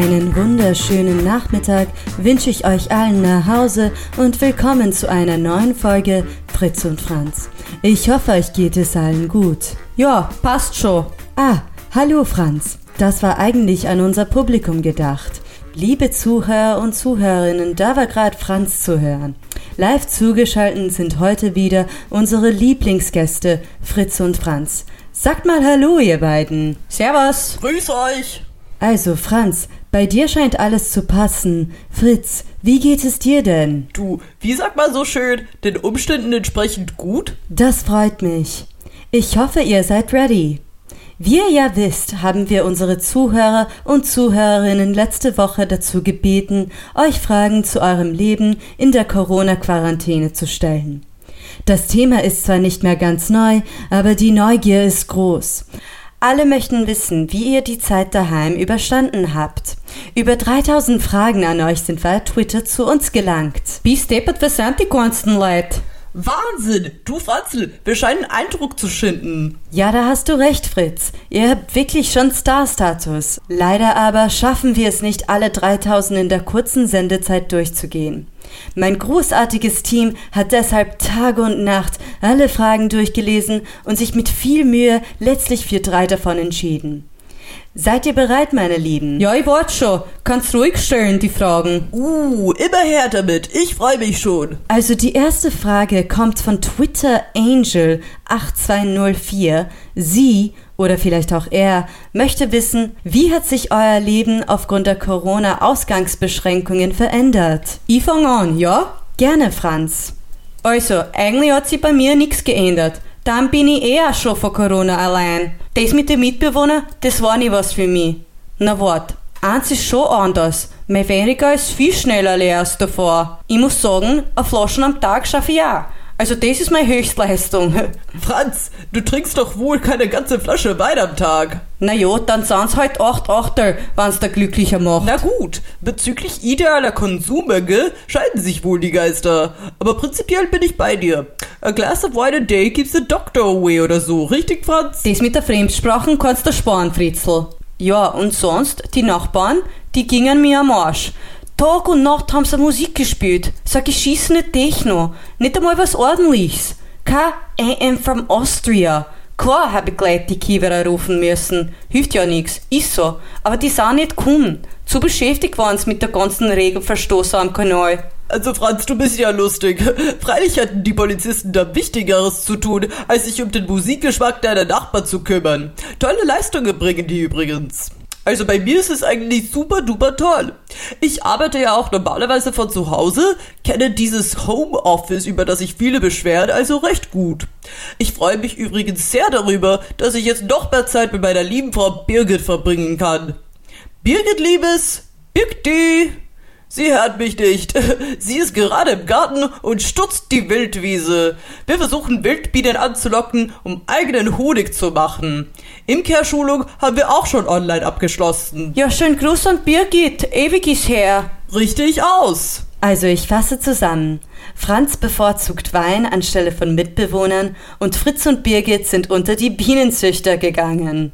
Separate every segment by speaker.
Speaker 1: Einen wunderschönen Nachmittag wünsche ich euch allen nach Hause und willkommen zu einer neuen Folge Fritz und Franz. Ich hoffe, euch geht es allen gut. Ja, passt schon. Ah, hallo Franz. Das war eigentlich an unser Publikum gedacht. Liebe Zuhörer und Zuhörerinnen, da war gerade Franz zu hören. Live zugeschaltet sind heute wieder unsere Lieblingsgäste Fritz und Franz. Sagt mal Hallo, ihr beiden.
Speaker 2: Servus. Grüß euch.
Speaker 1: Also, Franz, bei dir scheint alles zu passen. Fritz, wie geht es dir denn?
Speaker 2: Du, wie sagt man so schön, den Umständen entsprechend gut?
Speaker 1: Das freut mich. Ich hoffe, ihr seid ready. Wie ihr ja wisst, haben wir unsere Zuhörer und Zuhörerinnen letzte Woche dazu gebeten, euch Fragen zu eurem Leben in der Corona-Quarantäne zu stellen. Das Thema ist zwar nicht mehr ganz neu, aber die Neugier ist groß. Alle möchten wissen, wie ihr die Zeit daheim überstanden habt. Über 3000 Fragen an euch sind via Twitter zu uns gelangt.
Speaker 3: Wie steppert was sind die ganzen Leute?
Speaker 2: Wahnsinn! Du Franzl, wir scheinen Eindruck zu schinden.
Speaker 1: Ja, da hast du recht, Fritz. Ihr habt wirklich schon Star-Status. Leider aber schaffen wir es nicht, alle 3000 in der kurzen Sendezeit durchzugehen. Mein großartiges Team hat deshalb Tag und Nacht alle Fragen durchgelesen und sich mit viel Mühe letztlich für drei davon entschieden. Seid ihr bereit, meine Lieben?
Speaker 3: Ja, ich warte schon. Kannst ruhig stellen, die Fragen.
Speaker 2: Uh, immer her damit. Ich freue mich schon.
Speaker 1: Also die erste Frage kommt von Twitter Angel 8204. Sie oder vielleicht auch er möchte wissen, wie hat sich euer Leben aufgrund der Corona-Ausgangsbeschränkungen verändert?
Speaker 3: Ich fange an, ja?
Speaker 1: Gerne, Franz.
Speaker 3: Also, eigentlich hat sich bei mir nichts geändert. Dann bin ich eher schon vor Corona allein. Das mit den Mitbewohnern, das war nie was für mich. Na wart, eins ist schon anders. Mein Weniger ist viel schneller leer als davor. Ich muss sagen, eine Flaschen am Tag schaffe ich auch. Also das ist meine Höchstleistung.
Speaker 2: Franz, du trinkst doch wohl keine ganze Flasche Wein am Tag.
Speaker 3: Na ja, dann sind's halt acht Achtel, wenn's da glücklicher macht.
Speaker 2: Na gut, bezüglich idealer Konsummenge scheiden sich wohl die Geister. Aber prinzipiell bin ich bei dir. A glass of wine a day keeps the doctor away oder so, richtig, Franz?
Speaker 3: Das mit der Fremdsprachen kannst du sparen, Fritzl. Ja, und sonst, die Nachbarn, die gingen mir am Arsch. Tag und Nacht haben sie Musik gespielt. So geschissene Techno. Nicht einmal was ordentliches. Kein I am from Austria. Klar habe ich gleich die Kiewerer rufen müssen. Hilft ja nix. Ist so. Aber die sind nicht gekommen. Zu beschäftigt waren sie mit der ganzen Regelverstoß am Kanal.
Speaker 2: Also Franz, du bist ja lustig. Freilich hatten die Polizisten da Wichtigeres zu tun, als sich um den Musikgeschmack deiner Nachbarn zu kümmern. Tolle Leistungen bringen die übrigens. Also bei mir ist es eigentlich super duper toll. Ich arbeite ja auch normalerweise von zu Hause, kenne dieses Homeoffice, über das sich viele beschweren, also recht gut. Ich freue mich übrigens sehr darüber, dass ich jetzt noch mehr Zeit mit meiner lieben Frau Birgit verbringen kann. Birgit, Liebes, Birgti! Sie hört mich nicht. Sie ist gerade im Garten und stutzt die Wildwiese. Wir versuchen Wildbienen anzulocken, um eigenen Honig zu machen. Imkehrschulung haben wir auch schon online abgeschlossen.
Speaker 3: Ja, schön Gruß an Birgit. Ewig ist her.
Speaker 2: Richtig aus.
Speaker 1: Also ich fasse zusammen. Franz bevorzugt Wein anstelle von Mitbewohnern und Fritz und Birgit sind unter die Bienenzüchter gegangen.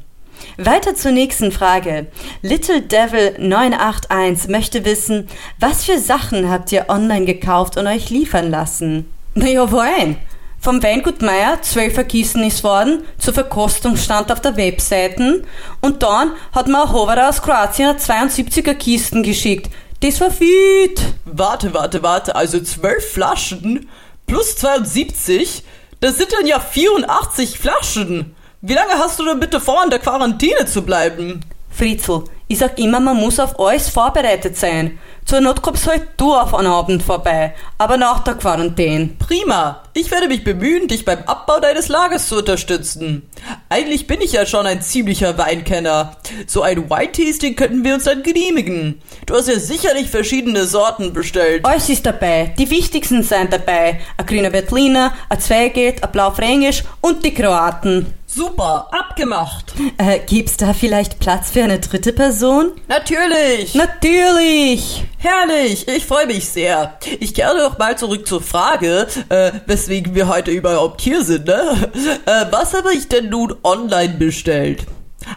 Speaker 1: Weiter zur nächsten Frage. Little Devil 981 möchte wissen, was für Sachen habt ihr online gekauft und euch liefern lassen?
Speaker 3: Naja, Wein. Vom Weingut Meier 12 Kisten ist worden, zur Verkostung stand auf der Webseite und dann hat mir ein Hoverer aus Kroatien 72er Kisten geschickt. Das war viel.
Speaker 2: Warte, warte, warte, also 12 Flaschen plus 72, das sind dann ja 84 Flaschen. Wie lange hast du denn bitte vor, in der Quarantäne zu bleiben?
Speaker 3: Fritzl, ich sag immer, man muss auf alles vorbereitet sein. Zur Not kommst halt du auf einen Abend vorbei, aber nach der Quarantäne.
Speaker 2: Prima. Ich werde mich bemühen, dich beim Abbau deines Lagers zu unterstützen. Eigentlich bin ich ja schon ein ziemlicher Weinkenner. So ein Wine-Tasting könnten wir uns dann genehmigen. Du hast ja sicherlich verschiedene Sorten bestellt.
Speaker 3: Alles ist dabei. Die wichtigsten sind dabei. Ein grüner Veltliner, ein Zweigelt, ein Blau-Fränkisch und die Kroaten.
Speaker 2: Super, abgemacht.
Speaker 1: Äh, gibt's da vielleicht Platz für eine dritte Person?
Speaker 2: Natürlich.
Speaker 3: Natürlich.
Speaker 2: Herrlich, ich freue mich sehr. Ich kehre doch mal zurück zur Frage, äh, weswegen wir heute überhaupt hier sind, ne? Äh, was habe ich denn nun online bestellt?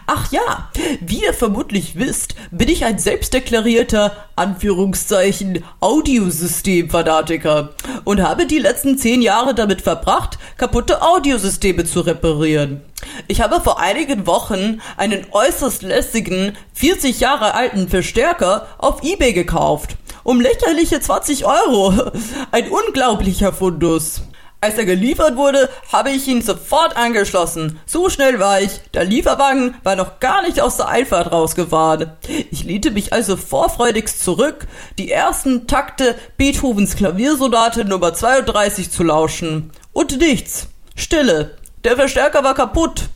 Speaker 2: Ach ja, wie ihr vermutlich wisst, bin ich ein selbstdeklarierter, Anführungszeichen, Audiosystem-Fanatiker und habe die letzten zehn Jahre damit verbracht, kaputte Audiosysteme zu reparieren. Ich habe vor einigen Wochen einen äußerst lässigen, 40 Jahre alten Verstärker auf Ebay gekauft. Um lächerliche 20 Euro. Ein unglaublicher Fundus. Als er geliefert wurde, habe ich ihn sofort angeschlossen. So schnell war ich. Der Lieferwagen war noch gar nicht aus der Einfahrt rausgefahren. Ich lehnte mich also vorfreudigst zurück, die ersten Takte Beethovens Klaviersonate Nummer 32 zu lauschen. Und nichts. Stille. Der Verstärker war kaputt.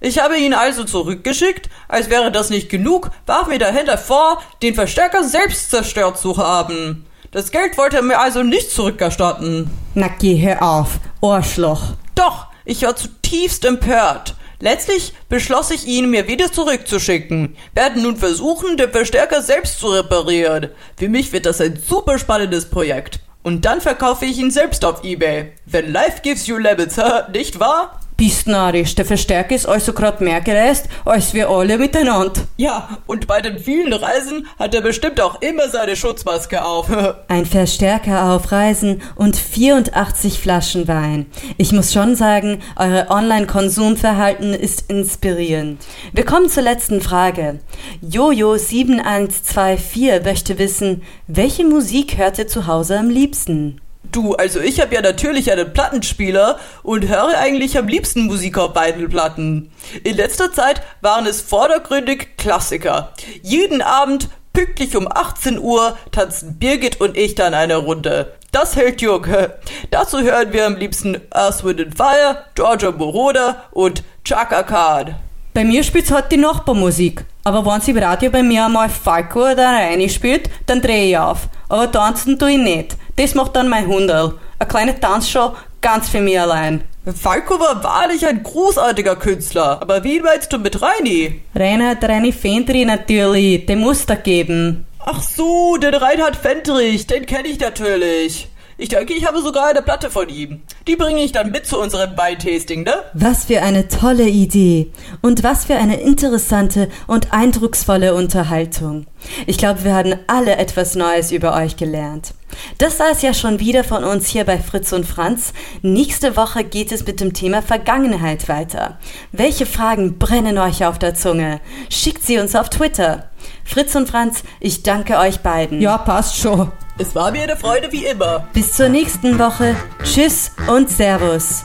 Speaker 2: Ich habe ihn also zurückgeschickt, als wäre das nicht genug, warf mir der Händler vor, den Verstärker selbst zerstört zu haben. Das Geld wollte er mir also nicht zurückerstatten.
Speaker 3: Na geh, hör auf, Arschloch.
Speaker 2: Doch, ich war zutiefst empört. Letztlich beschloss ich ihn, mir wieder zurückzuschicken. Werden nun versuchen, den Verstärker selbst zu reparieren. Für mich wird das ein super spannendes Projekt. Und dann verkaufe ich ihn selbst auf Ebay. Wenn life gives you lemons, nicht wahr?
Speaker 3: Bist narrisch, der Verstärker ist also grad mehr gereist, als wir alle miteinander.
Speaker 2: Ja, und bei den vielen Reisen hat er bestimmt auch immer seine Schutzmaske auf.
Speaker 1: Ein Verstärker auf Reisen und 84 Flaschen Wein. Ich muss schon sagen, eure Online-Konsumverhalten ist inspirierend. Wir kommen zur letzten Frage. Jojo7124 möchte wissen, welche Musik hört ihr zu Hause am liebsten?
Speaker 2: Du, also ich habe ja natürlich einen Plattenspieler und höre eigentlich am liebsten Musik auf beiden Platten. In letzter Zeit waren es vordergründig Klassiker. Jeden Abend pünktlich um 18 Uhr tanzen Birgit und ich dann eine Runde. Das hält jung. Dazu hören wir am liebsten Earth, Wind and Fire, Georgia Moroder und Chaka Khan.
Speaker 3: Bei mir spielt's halt die Nachbarmusik. Aber wenn sie im Radio bei mir einmal Falco oder Reini spielt, dann drehe ich auf. Aber tanzen tue ich nicht. Das macht dann mein Hunderl. Eine kleine Tanzshow, ganz für mich allein.
Speaker 2: Falco war wahrlich ein großartiger Künstler. Aber wie meinst du mit Reini?
Speaker 3: Reinhard Reini Fendri natürlich. Den muss da geben.
Speaker 2: Ach so, den Reinhard Fendrich, den kenne ich natürlich. Ich denke, ich habe sogar eine Platte von ihm. Die bringe ich dann mit zu unserem Weintasting, ne?
Speaker 1: Was für eine tolle Idee und was für eine interessante und eindrucksvolle Unterhaltung. Ich glaube, wir haben alle etwas Neues über euch gelernt. Das war es ja schon wieder von uns hier bei Fritz und Franz. Nächste Woche geht es mit dem Thema Vergangenheit weiter. Welche Fragen brennen euch auf der Zunge? Schickt sie uns auf Twitter. Fritz und Franz, ich danke euch beiden.
Speaker 3: Ja, passt schon.
Speaker 2: Es war mir eine Freude wie immer.
Speaker 1: Bis zur nächsten Woche. Tschüss und Servus.